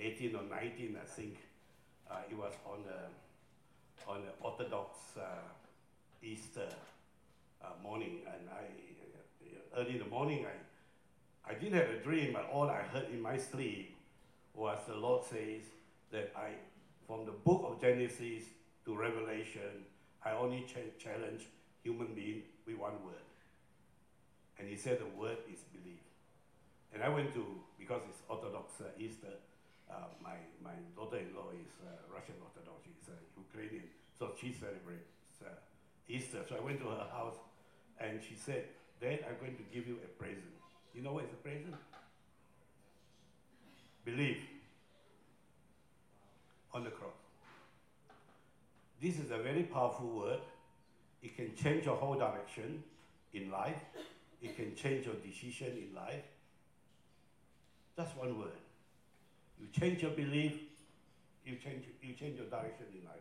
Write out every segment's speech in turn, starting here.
18 or 19, I think. Uh, it was on the, on the Orthodox uh, Easter uh, morning, and I, early in the morning, I, I didn't have a dream, but all I heard in my sleep was the Lord says that I, from the book of Genesis to Revelation, I only ch- challenge human being with one word. And he said the word is believe. And I went to, because it's Orthodox uh, Easter, uh, my, my daughter-in-law is uh, Russian Orthodox, she's uh, Ukrainian, so she celebrates uh, Easter. So I went to her house and she said, Dad, I'm going to give you a present. You know what is a present? Believe on the cross. This is a very powerful word. It can change your whole direction in life. It can change your decision in life. Just one word. You change your belief, you change, you change your direction in life.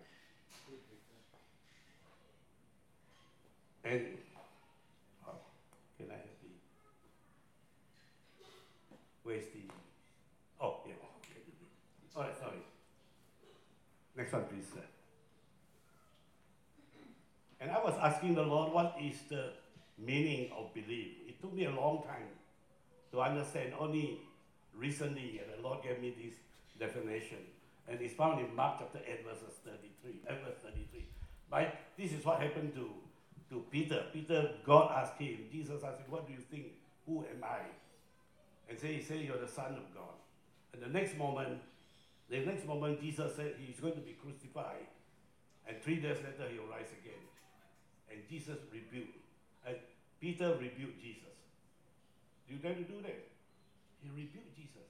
And oh, can I have the where's the oh yeah okay. All right, sorry. Next one, please, sir. And I was asking the Lord, what is the meaning of belief? It took me a long time to understand. Only recently, and the Lord gave me this definition. And it's found in Mark chapter 8, verses 33. Uh, verse 33. Right? This is what happened to, to Peter. Peter, God asked him, Jesus asked him, What do you think? Who am I? And say, he said, You're the Son of God. And the next moment, the next moment, Jesus said he's going to be crucified. And three days later, he'll rise again. And Jesus rebuked. And Peter rebuked Jesus. Do you going to do that? He rebuked Jesus.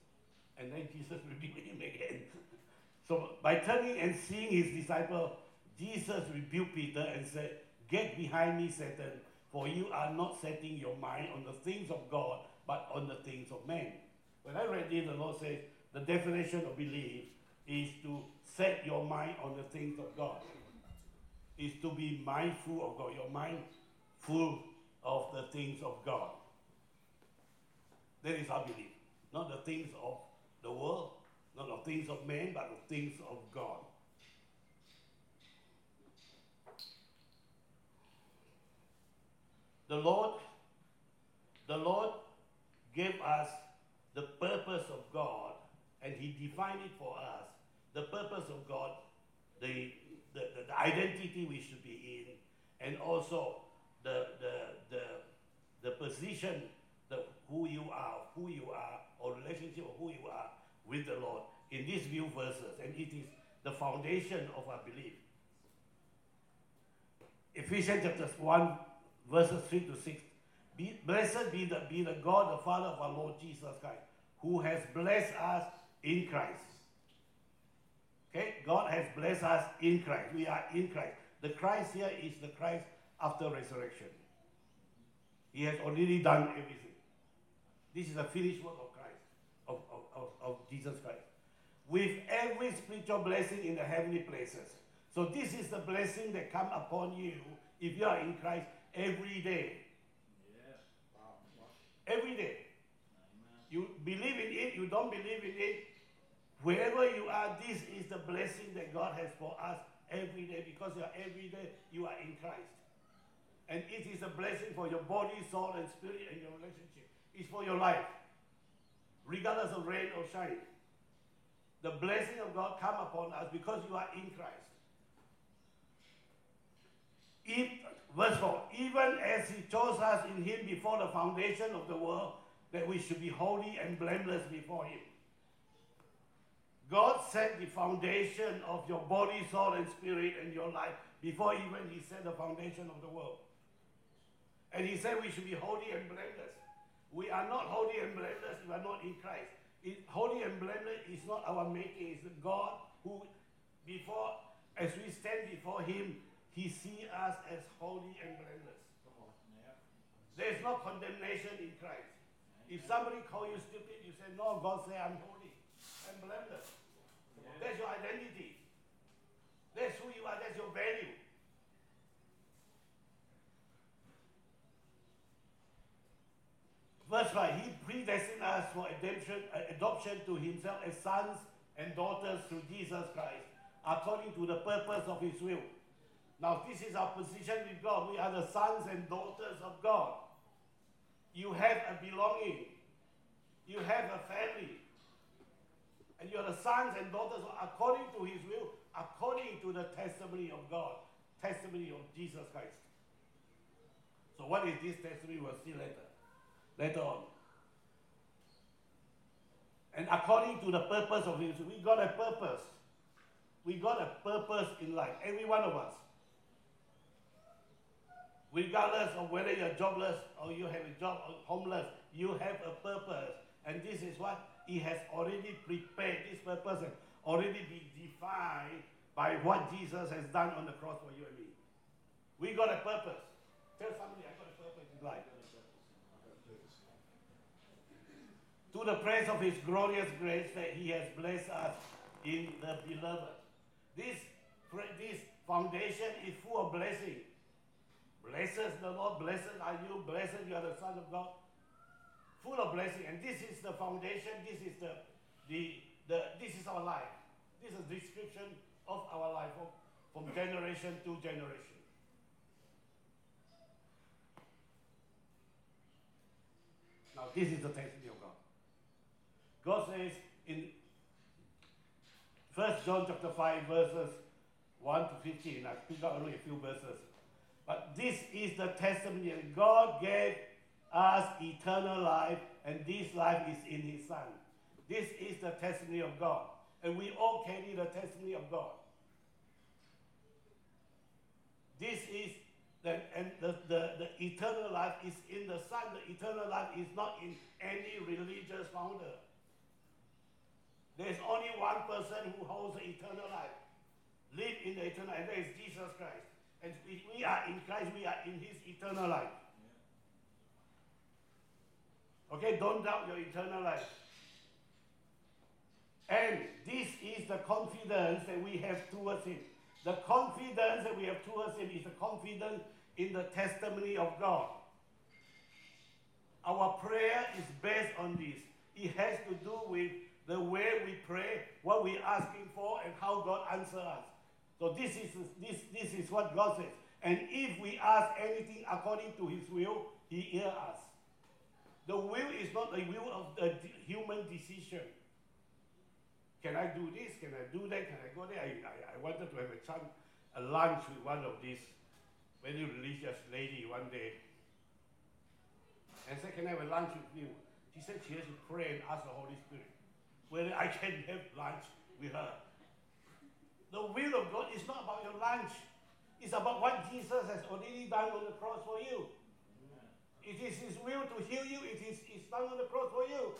And then Jesus rebuked him again. so by turning and seeing his disciple, Jesus rebuked Peter and said, Get behind me, Satan, for you are not setting your mind on the things of God, but on the things of men. When I read this, the Lord says the definition of belief is to set your mind on the things of God. Is to be mindful of God. Your mind full of the things of God. That is our belief. Not the things of the world, not the things of man, but the things of God. The Lord, the Lord gave us the purpose of God, and He defined it for us. The purpose of God, the, the, the, identity we should be in, and also the, the, the, the position, the, who you are, who you are, or relationship of who you are with the Lord in these few verses, and it is the foundation of our belief. Ephesians chapter 1, verses 3 to 6. Be, blessed be the, be the God, the Father of our Lord Jesus Christ, who has blessed us in Christ. Okay? God has blessed us in Christ. We are in Christ. The Christ here is the Christ after resurrection. He has already done everything. This is a finished work of of, of, Jesus Christ. With every spiritual blessing in the heavenly places. So this is the blessing that come upon you if you are in Christ every day. Every day. You believe in it, you don't believe in it. Wherever you are, this is the blessing that God has for us every day because you are every day you are in Christ. And it is a blessing for your body, soul, and spirit and your relationship. It's for your life. Regardless of rain or shine. The blessing of God come upon us because you are in Christ. If, verse 4, even as he chose us in him before the foundation of the world, that we should be holy and blameless before him. God set the foundation of your body, soul, and spirit and your life before even he set the foundation of the world. And he said we should be holy and blameless. We are not holy and blameless we are not in Christ. It, holy and blameless is not our making, it's God who, before, as we stand before him, he sees us as holy and blameless. There is no condemnation in Christ. If somebody call you stupid, you say, no, God say I'm holy and blameless. That's your identity. That's who you are. That's your value. Verse 5 He predestined us for adoption, uh, adoption to Himself as sons and daughters through Jesus Christ, according to the purpose of his will. Now, this is our position with God. We are the sons and daughters of God. You have a belonging, you have a family, and you are the sons and daughters according to his will, according to the testimony of God, testimony of Jesus Christ. So, what is this testimony? We'll see later. Later on. And according to the purpose of his, we got a purpose. We got a purpose in life, every one of us. Regardless of whether you're jobless or you have a job or homeless, you have a purpose. And this is what he has already prepared. This purpose has already been defined by what Jesus has done on the cross for you and me. We got a purpose. Tell somebody I got a purpose in life. To the praise of his glorious grace that he has blessed us in the beloved. This, this foundation is full of blessing. Blessed the Lord, blessed are you, blessed you are the Son of God. Full of blessing. And this is the foundation, this is the, the, the this is our life. This is description of our life from generation to generation. Now, this is the testimony of God. God says in 1 John chapter 5, verses 1 to 15, I picked out only a few verses. But this is the testimony that God gave us eternal life, and this life is in His Son. This is the testimony of God. And we all carry the testimony of God. This is the, and the, the, the eternal life is in the Son. The eternal life is not in any religious founder. There's only one person who holds the eternal life. Live in the eternal life. That is Jesus Christ. And if we are in Christ, we are in his eternal life. Okay, don't doubt your eternal life. And this is the confidence that we have towards him. The confidence that we have towards him is the confidence in the testimony of God. Our prayer is based on this. It has to do with the way we pray, what we're asking for, and how God answers us. So this is, this, this is what God says. And if we ask anything according to his will, he hears us. The will is not the will of the human decision. Can I do this? Can I do that? Can I go there? I, I, I wanted to have a, a lunch with one of these very religious lady one day. And said, Can I have a lunch with you? She said she has to pray and ask the Holy Spirit whether I can have lunch with her. The will of God is not about your lunch. It's about what Jesus has already done on the cross for you. It is His will to heal you. It is His done on the cross for you.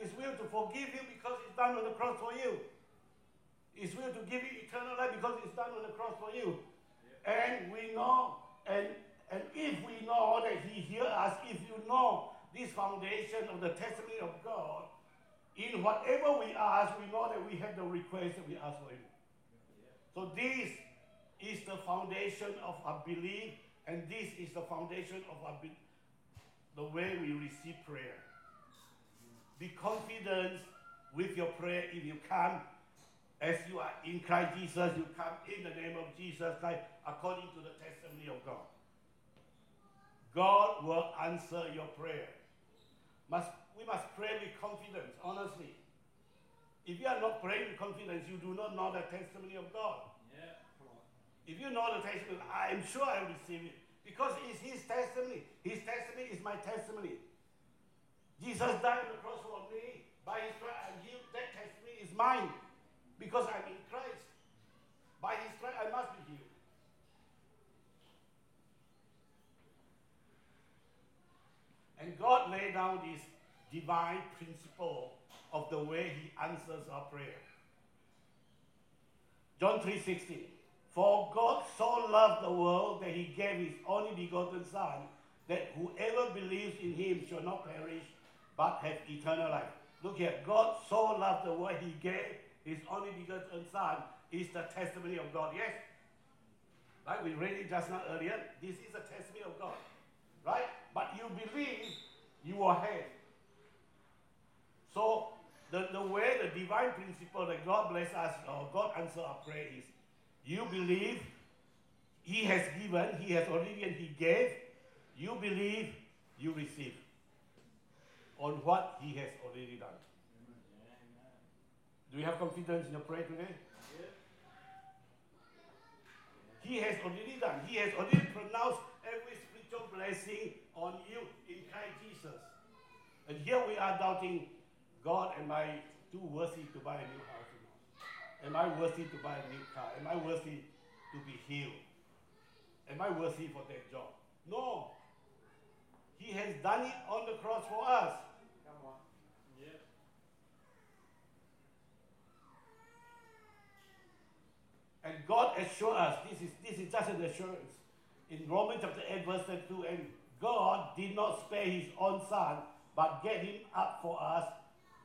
His will to forgive you because it's done on the cross for you. His will to give you eternal life because it's done on the cross for you. And we know, and, and if we know that He hears us, if you know this foundation of the testimony of God, in whatever we ask, we know that we have the request that we ask for Him. So this is the foundation of our belief, and this is the foundation of our be- the way we receive prayer. Be confident with your prayer if you come as you are in Christ Jesus, you come in the name of Jesus Christ according to the testimony of God. God will answer your prayer. Must, we must pray with confidence, honestly. If you are not praying with confidence, you do not know the testimony of God. Yeah. If you know the testimony, I am sure I will receive it. Because it's his testimony. His testimony is my testimony. Jesus died on the cross for me. By his stripes I'm healed. That testimony is mine. Because I'm in Christ. By his stripes I must be healed. And God laid down this divine principle of the way he answers our prayer. John 3:16. For God so loved the world that he gave his only begotten son that whoever believes in him shall not perish but have eternal life. Look here, God so loved the world he gave his only begotten son is the testimony of God. Yes? Like we read it just now earlier, this is a testimony of God. Right? But you believe you are have. So the, the way the divine principle that God bless us or God answer our prayer is you believe He has given, He has already and He gave. You believe, you receive on what He has already done. Do you have confidence in your prayer today? He has already done. He has already pronounced blessing on you in Christ Jesus. And here we are doubting, God, am I too worthy to buy a new house? Am I worthy to buy a new car? Am I worthy to be healed? Am I worthy for that job? No. He has done it on the cross for us. Come on. Yeah. And God assured us, this is, this is just an assurance. In Romans chapter 8, verse 32, and God did not spare his own son, but gave him up for us.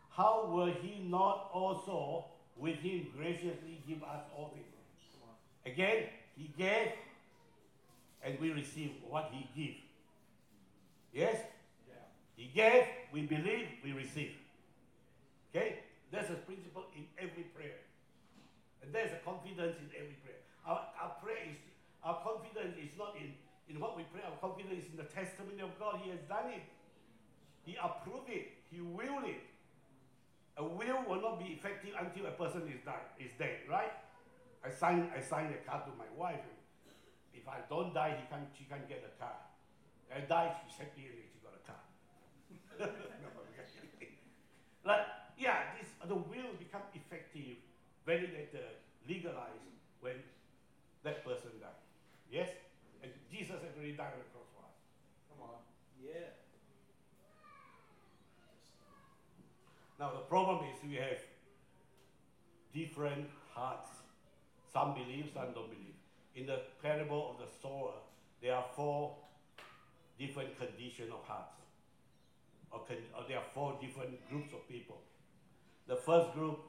How will he not also with him graciously give us all things? Again, he gave, and we receive what he gives. Yes? Yeah. He gave, we believe, we receive. Okay? There's a principle in every prayer. And there's a confidence in every prayer. Our, our prayer is, our confidence is not in, in what we pray, our confidence is in the testimony of God. He has done it. He approved it. He willed it. A will will not be effective until a person is died, is dead, right? I signed, I signed a card to my wife. If I don't die, he can't, she can't get a car. I died, she's happy and she got a car. no, like, yeah, this, the will become effective, validated, uh, legalized when that person died. Yes? And Jesus has already died on the cross for us. Come on. Yeah. Now the problem is we have different hearts. Some believe, some don't believe. In the parable of the sower, there are four different condition of hearts. Or, con- or there are four different groups of people. The first group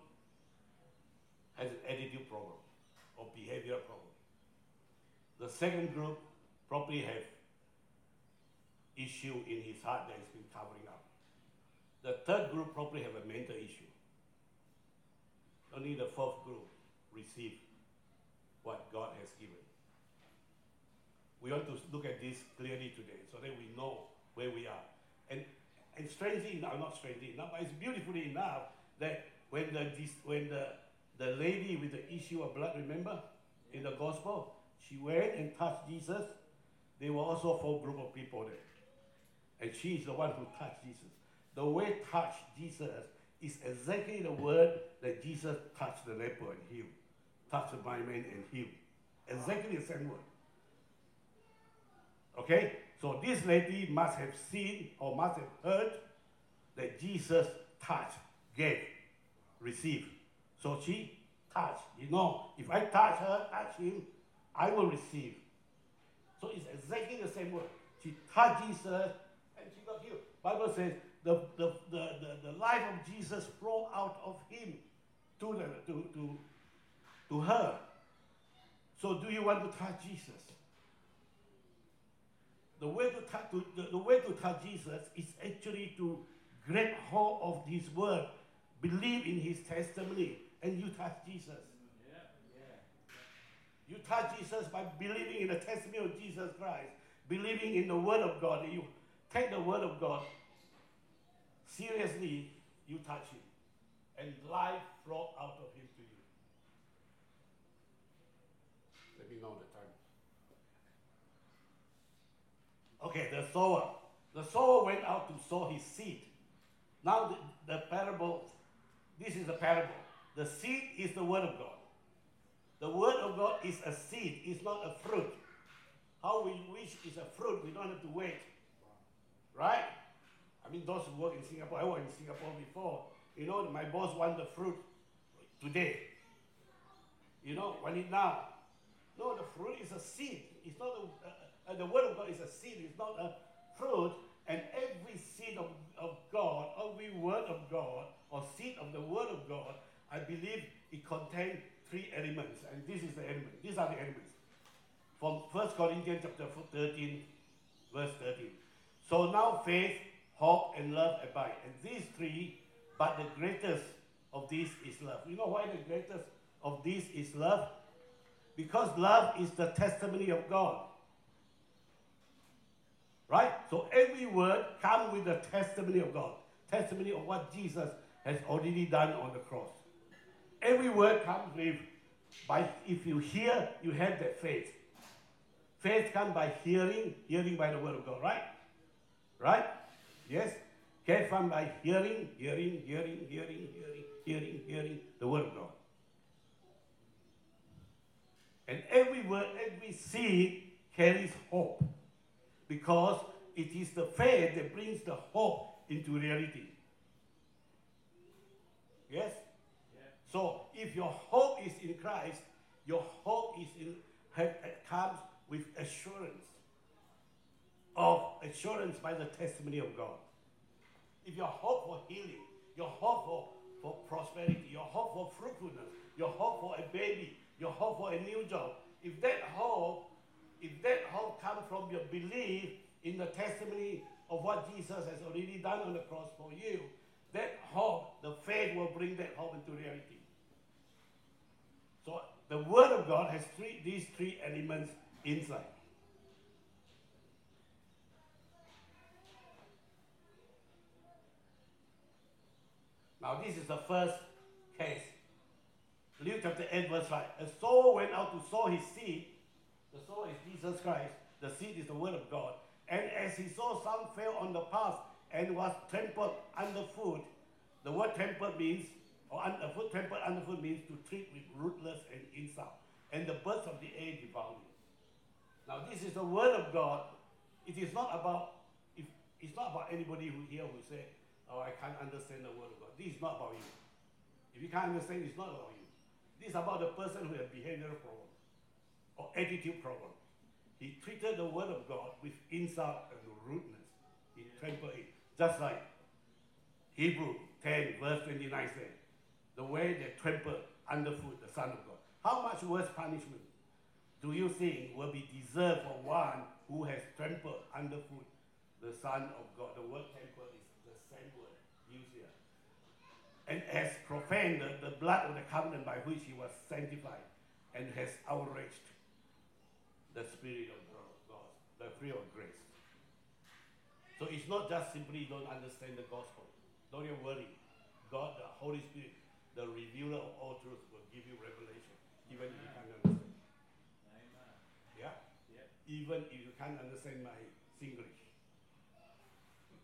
has an attitude problem or behavior problem. The second group probably have issue in his heart that he's been covering up. The third group probably have a mental issue. Only the fourth group receive what God has given. We want to look at this clearly today so that we know where we are. And, and strangely enough, not strangely enough, but it's beautifully enough that when the, when the, the lady with the issue of blood, remember, in the gospel, she went and touched Jesus. There were also four group of people there. And she is the one who touched Jesus. The way touch Jesus is exactly the word that Jesus touched the leper and healed. Touched the blind man and healed. Exactly the same word. Okay? So this lady must have seen or must have heard that Jesus touched, gave, received. So she touched. You know, if I touch her, touch him, I will receive. So it's exactly the same word. She touched Jesus and she got healed. Bible says the, the, the, the, the life of Jesus flowed out of him to, the, to, to, to her. So do you want to touch Jesus? The way to touch, to, the, the way to touch Jesus is actually to grab hold of his word, believe in his testimony, and you touch Jesus. You touch Jesus by believing in the testimony of Jesus Christ, believing in the Word of God. You take the Word of God seriously, you touch Him, and life flow out of Him to you. Let me know the time. Okay, the sower. The sower went out to sow his seed. Now, the, the parable, this is the parable. The seed is the Word of God. The word of God is a seed, it's not a fruit. How we wish is a fruit, we don't have to wait. Right? I mean, those who work in Singapore, I worked in Singapore before. You know, my boss want the fruit today. You know, want it now. No, the fruit is a seed. It's not a, uh, uh, the word of God is a seed. It's not a fruit. And every seed of, of God, every word of God, or seed of the word of God, I believe it contains three elements, and this is the element. These are the elements. From 1 Corinthians chapter 13, verse 13. So now faith, hope, and love abide. And these three, But the greatest of these is love. You know why the greatest of these is love? Because love is the testimony of God. Right? So every word comes with the testimony of God. Testimony of what Jesus has already done on the cross. Every word comes with by if you hear, you have that faith. Faith comes by hearing, hearing by the word of God, right? Right? Yes? Faith comes by hearing, hearing, hearing, hearing, hearing, hearing, hearing the word of God. And every word, every seed carries hope. Because it is the faith that brings the hope into reality. Yes? So if your hope is in Christ, your hope is in comes with assurance of assurance by the testimony of God. If your hope for healing, your hope for, for prosperity, your hope for fruitfulness, your hope for a baby, your hope for a new job, if that hope, if that hope comes from your belief in the testimony of what Jesus has already done on the cross for you, that hope, the faith will bring that hope into reality. So the Word of God has three, these three elements inside. Now, this is the first case. Luke chapter 8, verse 5. A soul went out to sow his seed. The soul is Jesus Christ. The seed is the Word of God. And as he saw, some fell on the path and was trampled underfoot. The word trampled means or underfoot, trampled underfoot means to treat with ruthless and insult. And the birds of the air devour you. Now, this is the word of God. It is not about if it's not about anybody who here who say, "Oh, I can't understand the word of God." This is not about you. If you can't understand, it's not about you. This is about the person who has behavioral problem or attitude problem. He treated the word of God with insult and rudeness. He trampled it, just like Hebrew 10 verse 29 says the way they trample underfoot the Son of God. How much worse punishment do you think will be deserved for one who has trampled underfoot the Son of God? The word trample is the same word used here. And has profaned the, the blood of the covenant by which he was sanctified and has outraged the Spirit of God, the free of grace. So it's not just simply don't understand the gospel. Don't you worry. God, the Holy Spirit, the revealer of all truth will give you revelation, even if you can't understand. Yeah? Yep. Even if you can't understand my English.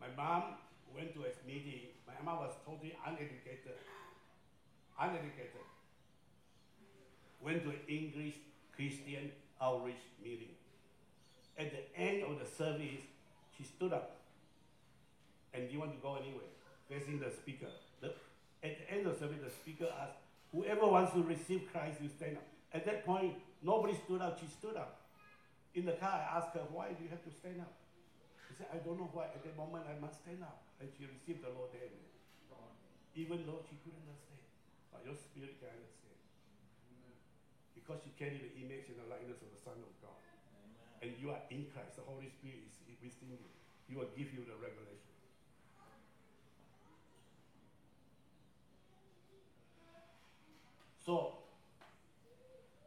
My mom went to a meeting. My mom was totally uneducated. Uneducated. Went to an English Christian outreach meeting. At the end of the service, she stood up. And you want to go anywhere? Facing the speaker. The at the end of the service, the speaker asked, whoever wants to receive Christ, you stand up. At that point, nobody stood up. She stood up. In the car, I asked her, why do you have to stand up? She said, I don't know why. At that moment, I must stand up. And she received the Lord there. Even though she couldn't understand. But your spirit can understand. Because you carry the image and the likeness of the Son of God. And you are in Christ. The Holy Spirit is within you. He will give you the revelation. So,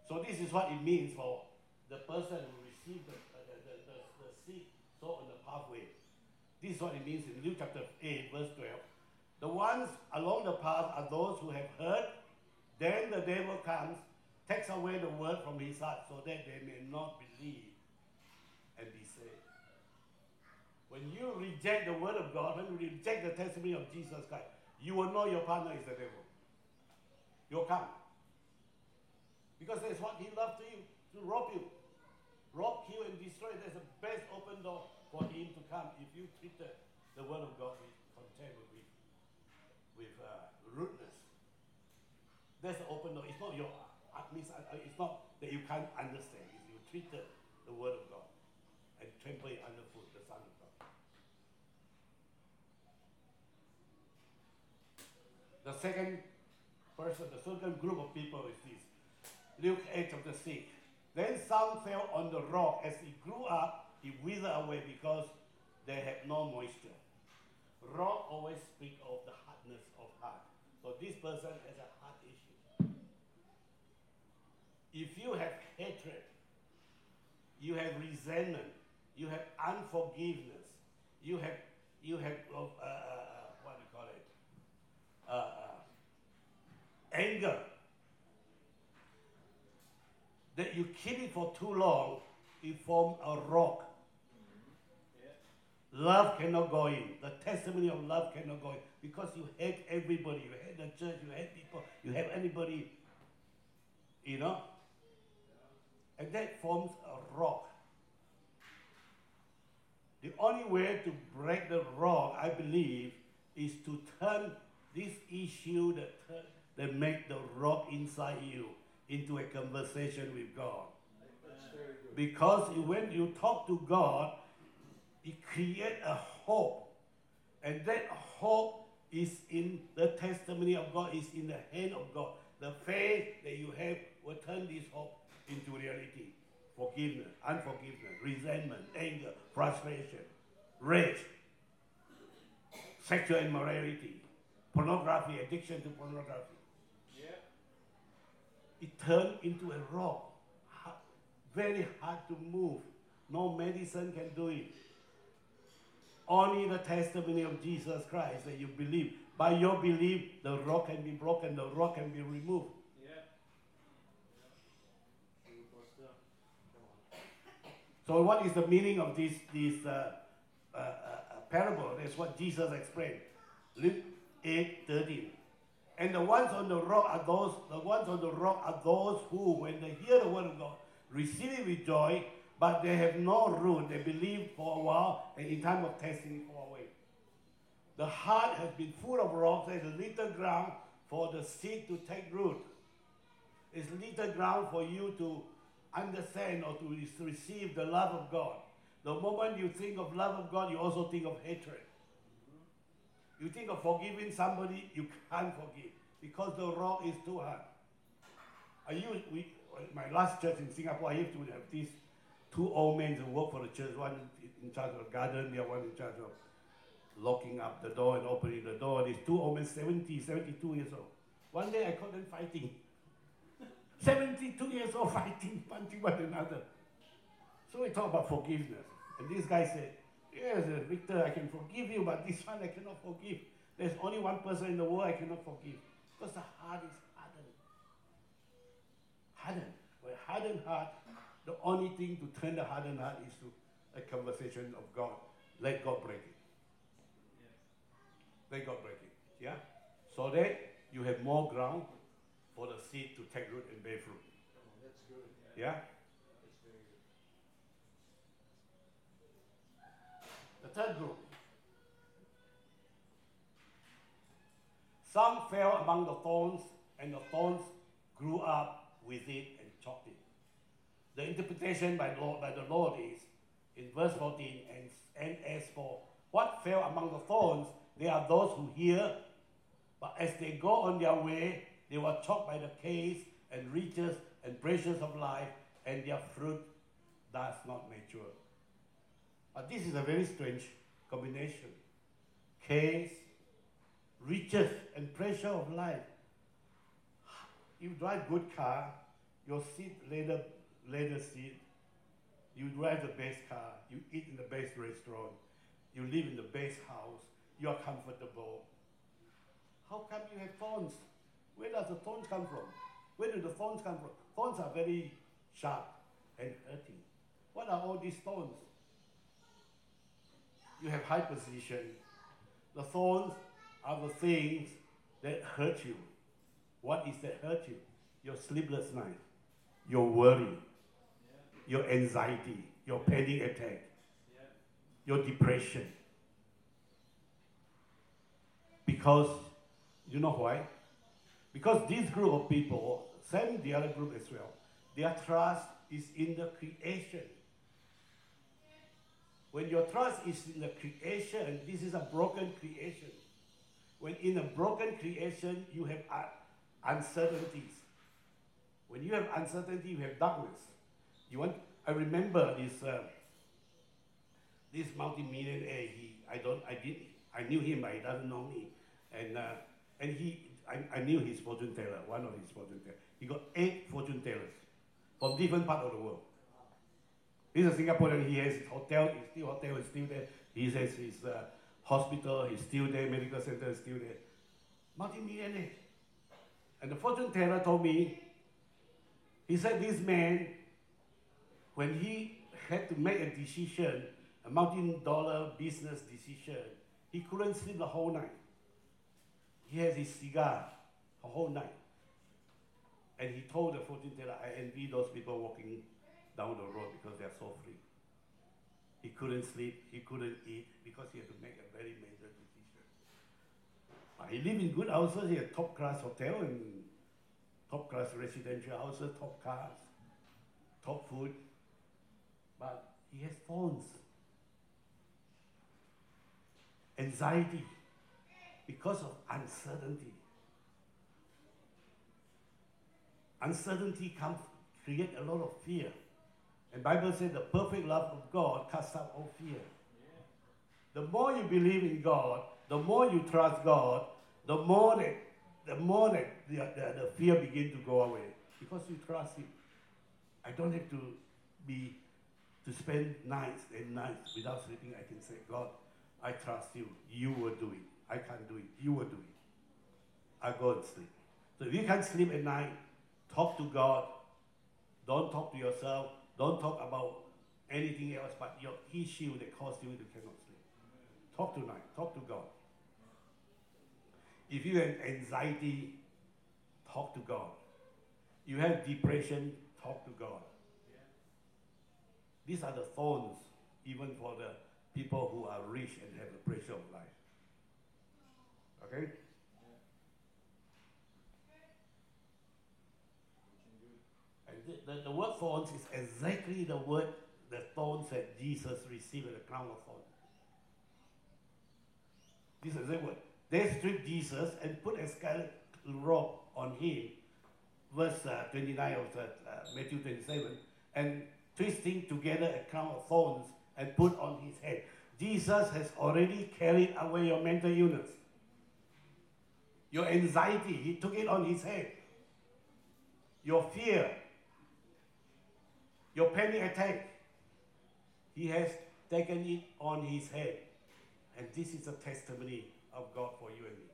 so this is what it means for the person who received the, uh, the, the, the, the seed so on the pathway. This is what it means in Luke chapter 8, verse 12. The ones along the path are those who have heard, then the devil comes, takes away the word from his heart so that they may not believe and be saved. When you reject the word of God, when you reject the testimony of Jesus Christ, you will know your partner is the devil. You'll come. Because that's what he loves to you, to rob you. Rob, kill, and destroy. There's a best open door for him to come if you treat the, the word of God with contempt, with, with uh, rudeness. There's an open door. It's not your, uh, it's not that you can't understand. It's you treat the, the word of God and trample it underfoot, the Son of God. The second person, the second group of people is this. Luke 8 chapter 6. Then some fell on the rock. As it grew up, it withered away because they had no moisture. Rock always speak of the hardness of heart. So this person has a heart issue. If you have hatred, you have resentment, you have unforgiveness, you have you have uh, uh, uh, what do you call it? Uh, uh, anger. That you keep it for too long, it forms a rock. Love cannot go in. The testimony of love cannot go in because you hate everybody. You hate the church. You hate people. You hate anybody. You know, and that forms a rock. The only way to break the rock, I believe, is to turn this issue that, that make the rock inside you into a conversation with God. Because when you talk to God, it creates a hope. And that hope is in the testimony of God, is in the hand of God. The faith that you have will turn this hope into reality. Forgiveness, unforgiveness, resentment, anger, frustration, rage, sexual immorality, pornography, addiction to pornography. It turned into a rock. Very hard to move. No medicine can do it. Only the testimony of Jesus Christ that you believe. By your belief, the rock can be broken, the rock can be removed. Yeah. Yeah. Pastor. Come on. So, what is the meaning of this, this uh, uh, uh, parable? That's what Jesus explained. Luke 8 13. And the ones on the rock are those, the ones on the rock are those who, when they hear the word of God, receive it with joy, but they have no root. They believe for a while, and in time of testing, fall away. The heart has been full of rocks. There's little ground for the seed to take root. It's little ground for you to understand or to receive the love of God. The moment you think of love of God, you also think of hatred. You think of forgiving somebody, you can't forgive because the rock is too hard. I used, we, my last church in Singapore, I used to have these two old men who work for the church, one in charge of the garden, the other one in charge of locking up the door and opening the door. These two old men, 70, 72 years old. One day I caught them fighting. 72 years old fighting, punching one another. So we talk about forgiveness. And this guy said, Yes, Victor, I can forgive you, but this one I cannot forgive. There's only one person in the world I cannot forgive. Because the heart is hardened. Hardened. With hardened heart, the only thing to turn the hardened heart is to a conversation of God. Let God break it. Let God break it. Yeah? So that you have more ground for the seed to take root and bear fruit. Oh, that's good. Yeah very good. The third group. Some fell among the thorns, and the thorns grew up with it and choked it. The interpretation by, Lord, by the Lord is in verse 14, and, and as for what fell among the thorns, they are those who hear, but as they go on their way, they were choked by the cares and riches and pressures of life, and their fruit does not mature. But this is a very strange combination. Cares, riches, and pressure of life. You drive good car, your seat leather, leather seat. You drive the best car. You eat in the best restaurant. You live in the best house. You are comfortable. How come you have thorns? Where does the thorns come from? Where do the thorns come from? Thorns are very sharp and hurting. What are all these thorns? You have high position. The thorns are the things that hurt you. What is that hurt you? Your sleepless night, your worry, your anxiety, your panic attack, your depression. Because, you know why? Because this group of people, same the other group as well, their trust is in the creation. When your trust is in the creation, this is a broken creation. When in a broken creation, you have uncertainties. When you have uncertainty, you have darkness. You want? I remember this uh, this multi-millionaire. He, I don't, I did, I knew him, but he doesn't know me. And uh, and he I, I knew his fortune teller, one of his fortune tellers. He got eight fortune tellers from different parts of the world. He's a Singaporean. He has his hotel. His still hotel is still there. He has his uh, hospital. He's still there. Medical center is still there. Multi-millionaire. And the fortune teller told me, he said this man, when he had to make a decision, a multi-dollar business decision, he couldn't sleep the whole night. He has his cigar the whole night. And he told the fortune teller, I envy those people walking down the road because they're so free. He couldn't sleep, he couldn't eat because he had to make a very major decision. But he lived in good houses, he had top class hotel and top class residential houses, top cars, top food. But he has thorns. Anxiety because of uncertainty. Uncertainty comes create a lot of fear. And Bible says the perfect love of God casts out all fear. The more you believe in God, the more you trust God, the more that the more that the, the, the fear begin to go away because you trust Him. I don't have to be to spend nights and nights without sleeping. I can say, God, I trust you. You will do it. I can't do it. You will do it. I go and sleep. So if you can't sleep at night, talk to God. Don't talk to yourself. Don't talk about anything else but your issue that caused you to cannot sleep. Talk tonight. Talk to God. If you have anxiety, talk to God. You have depression, talk to God. These are the thorns, even for the people who are rich and have the pressure of life. Okay? The, the, word thorns is exactly the word, the thorns that Jesus received at the crown of thorns. This is the word. They stripped Jesus and put a scarlet robe on him, verse uh, 29 of the, uh, Matthew 27, and twisting together a crown of thorns and put on his head. Jesus has already carried away your mental illness, your anxiety. He took it on his head. Your fear, your panic attack. He has taken it on his head. And this is a testimony of God for you and me.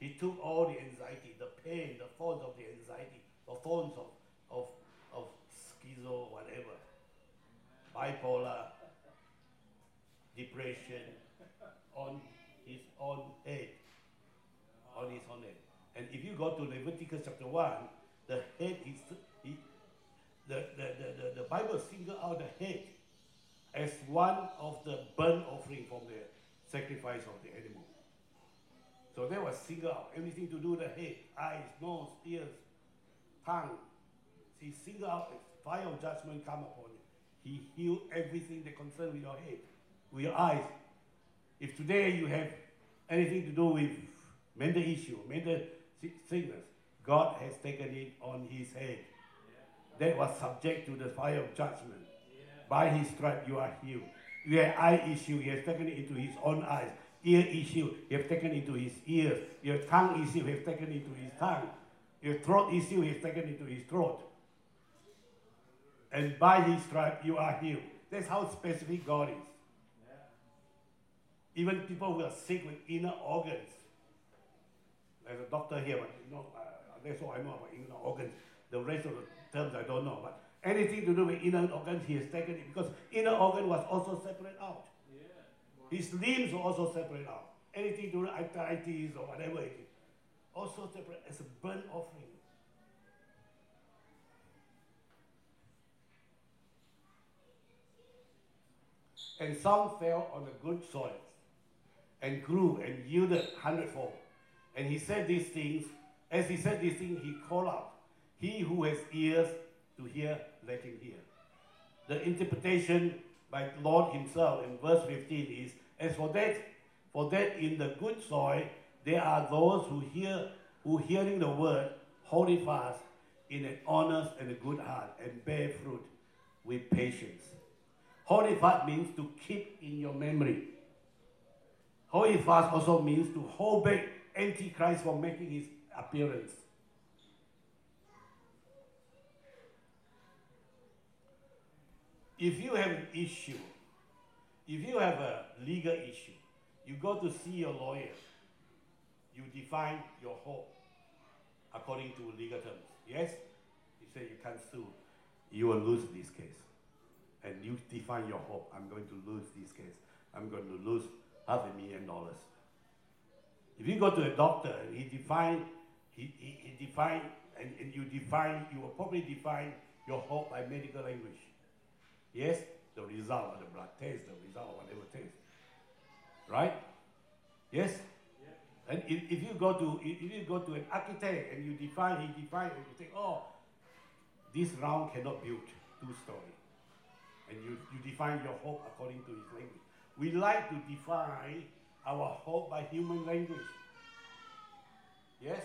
He took all the anxiety, the pain, the thorns of the anxiety, the thorns of, of, of schizo, whatever, bipolar, depression, on his own head. On his own head. And if you go to Leviticus chapter 1, the head is, he, the, the, the, the, the Bible single out the head as one of the burnt offering from the sacrifice of the animal. So they were single out. Everything to do with the head, eyes, nose, ears, tongue. He single out the fire of judgment come upon you. He healed everything that concern with your head, with your eyes. If today you have anything to do with mental issue, mental sickness, God has taken it on his head. That was subject to the fire of judgment. By his stripe you are healed. You have eye issue, he has taken it into his own eyes. Ear issue, he has taken it into his ears. Your tongue issue, he has taken it into his tongue. Your throat issue, he has taken it into his throat. And by his stripe you are healed. That's how specific God is. Even people who are sick with inner organs. There's a doctor here, but you know, uh, that's all I know about inner organs. The rest of the terms I don't know. But anything to do with inner organs, he has taken it because inner organ was also separate out. His limbs were also separate out. Anything to do with arthritis or whatever it is, also separate as a burnt offering. And some fell on the good soil and grew and yielded hundredfold. And he said these things. As he said this thing, he called out, He who has ears to hear, let him hear. The interpretation by the Lord himself in verse 15 is, As for that, for that in the good soil, there are those who hear, who hearing the word, hold it fast in an honest and a good heart, and bear fruit with patience. Hold it fast means to keep in your memory. Holy fast also means to hold back Antichrist from making his appearance. If you have an issue, if you have a legal issue, you go to see your lawyer, you define your hope according to legal terms. Yes? You say you can't sue, you will lose this case. And you define your hope. I'm going to lose this case. I'm going to lose half a million dollars. If you go to a doctor he define, he, he, he define, and, and you define, you will probably define your hope by uh, medical language. Yes, the result of the blood test, the result of whatever test. Right? Yes? And if, if you go to if you go to an architect and you define, he define, and you think, oh, this round cannot build two story. And you, you define your hope according to his language. We like to define our hope by human language. Yes?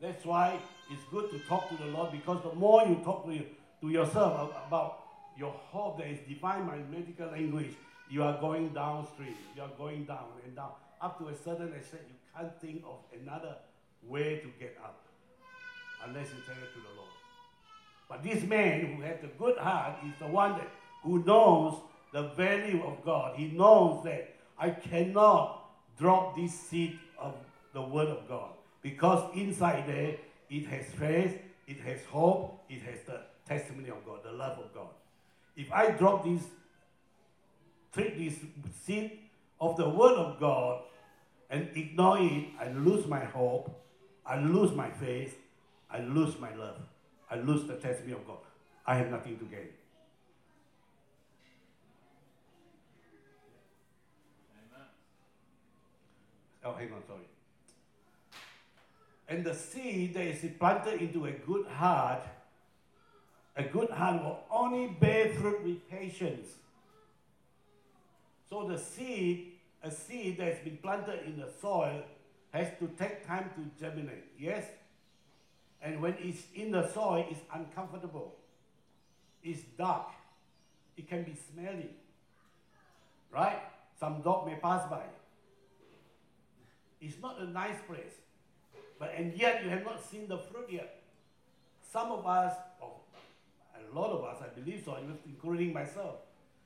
That's why it's good to talk to the Lord because the more you talk to, you, to yourself about your hope that is defined by medical language, you are going downstream. You are going down and down. Up to a certain extent, you can't think of another way to get up unless you it to the Lord. But this man who has a good heart is the one that who knows the value of God. He knows that I cannot drop this seed of the word of God because inside there it has faith, it has hope, it has the testimony of God, the love of God. If I drop this, take this seed of the word of God and ignore it, I lose my hope, I lose my faith, I lose my love, I lose the testimony of God. I have nothing to gain. Oh, hang on, sorry. And the seed that is planted into a good heart, a good heart will only bear fruit with patience. So the seed, a seed that has been planted in the soil, has to take time to germinate. Yes? And when it's in the soil, it's uncomfortable. It's dark. It can be smelly. Right? Some dog may pass by. It's not a nice place. But and yet you have not seen the fruit yet. Some of us, a lot of us, I believe so, including myself,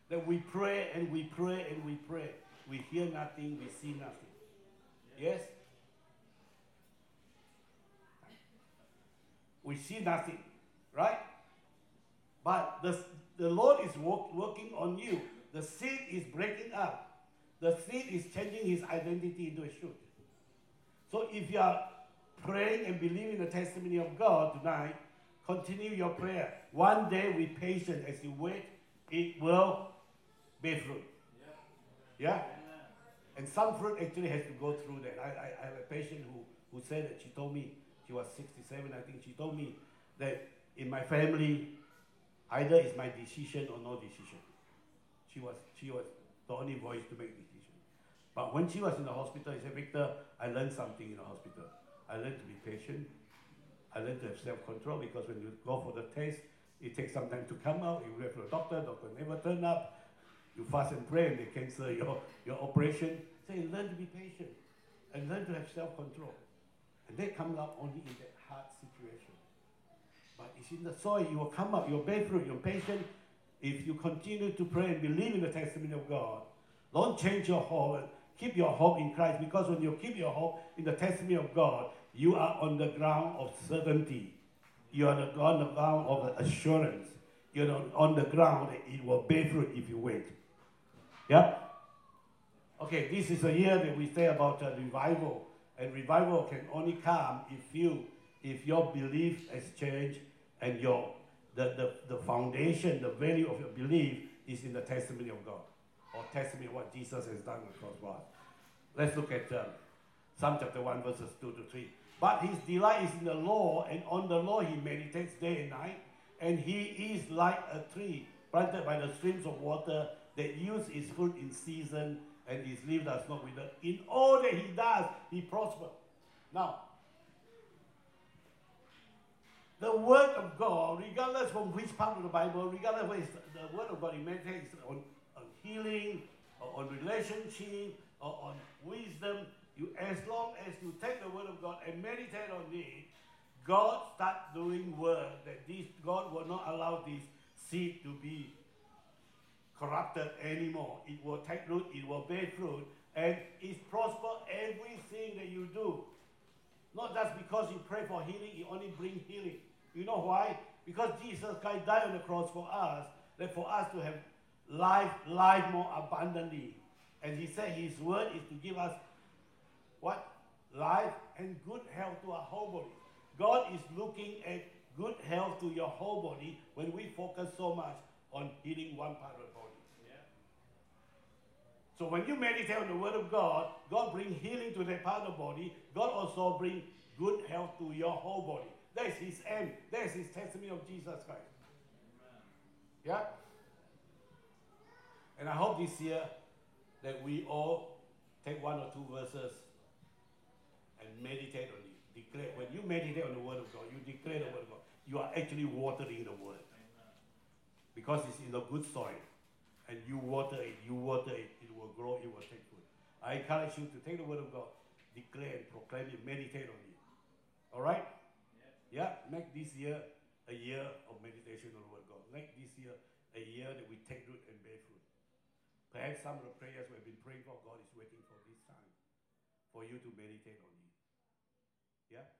that we pray and we pray and we pray. We hear nothing, we see nothing. Yes? We see nothing, right? But the, the Lord is work, working on you. The seed is breaking up. The seed is changing his identity into a shoot. So if you are praying and believing the testimony of God tonight, continue your prayer. One day with patience as you wait, it will bear fruit. Yeah? Amen. And some fruit actually has to go through that. I, I, I have a patient who, who said that she told me, she was 67, I think she told me that in my family, either it's my decision or no decision. She was, she was the only voice to make decision. But when she was in the hospital, she said, Victor, I learned something in the hospital. I learned to be patient. I learned to have self-control because when you go for the test, it takes some time to come out. You wait for the doctor, doctor never turn up. You fast and pray and they cancel your, your operation. So you learn to be patient and learn to have self-control. And that comes out only in that hard situation. But it's in the soil, you will come up, you'll bear fruit, you're patient. If you continue to pray and believe in the testimony of God, don't change your hope. Keep your hope in Christ because when you keep your hope in the testimony of God, you are on the ground of certainty. You are on the ground of assurance. You're on the ground that it will bear fruit if you wait. Yeah? Okay, this is a year that we say about revival. And revival can only come if you, if your belief has changed and your the, the, the foundation, the value of your belief is in the testimony of God or testimony of what Jesus has done on the cross. Let's look at um, Psalm chapter 1, verses 2 to 3. But his delight is in the law, and on the law he meditates day and night. And he is like a tree planted by the streams of water that yields its fruit in season, and his leaf does not wither. In all that he does, he prospers. Now, the word of God, regardless from which part of the Bible, regardless where it's the word of God, it meditates on, on healing, on relationship, or on wisdom, you as long as you take the word of God and meditate on it, God start doing work that this God will not allow this seed to be corrupted anymore. It will take root, it will bear fruit, and it prosper everything that you do. Not just because you pray for healing, it only brings healing. You know why? Because Jesus Christ died on the cross for us, that for us to have life, life more abundantly. And he said his word is to give us what? Life and good health to our whole body. God is looking at good health to your whole body when we focus so much on healing one part of the body. Yeah. So when you meditate on the word of God, God bring healing to that part of the body. God also bring good health to your whole body. That is his aim. That is his testimony of Jesus Christ. Yeah? And I hope this year that we all take one or two verses and meditate on it. Declare when you meditate on the word of God, you declare the word of God. You are actually watering the word. Because it's in the good soil. And you water it, you water it, it will grow, it will take root. I encourage you to take the word of God, declare and proclaim it, meditate on it. Alright? Yeah, make this year a year of meditation on the word of God. Make this year a year that we take root and bear fruit. Perhaps some of the prayers we've been praying for, God is waiting for this time for you to meditate on it. Yeah?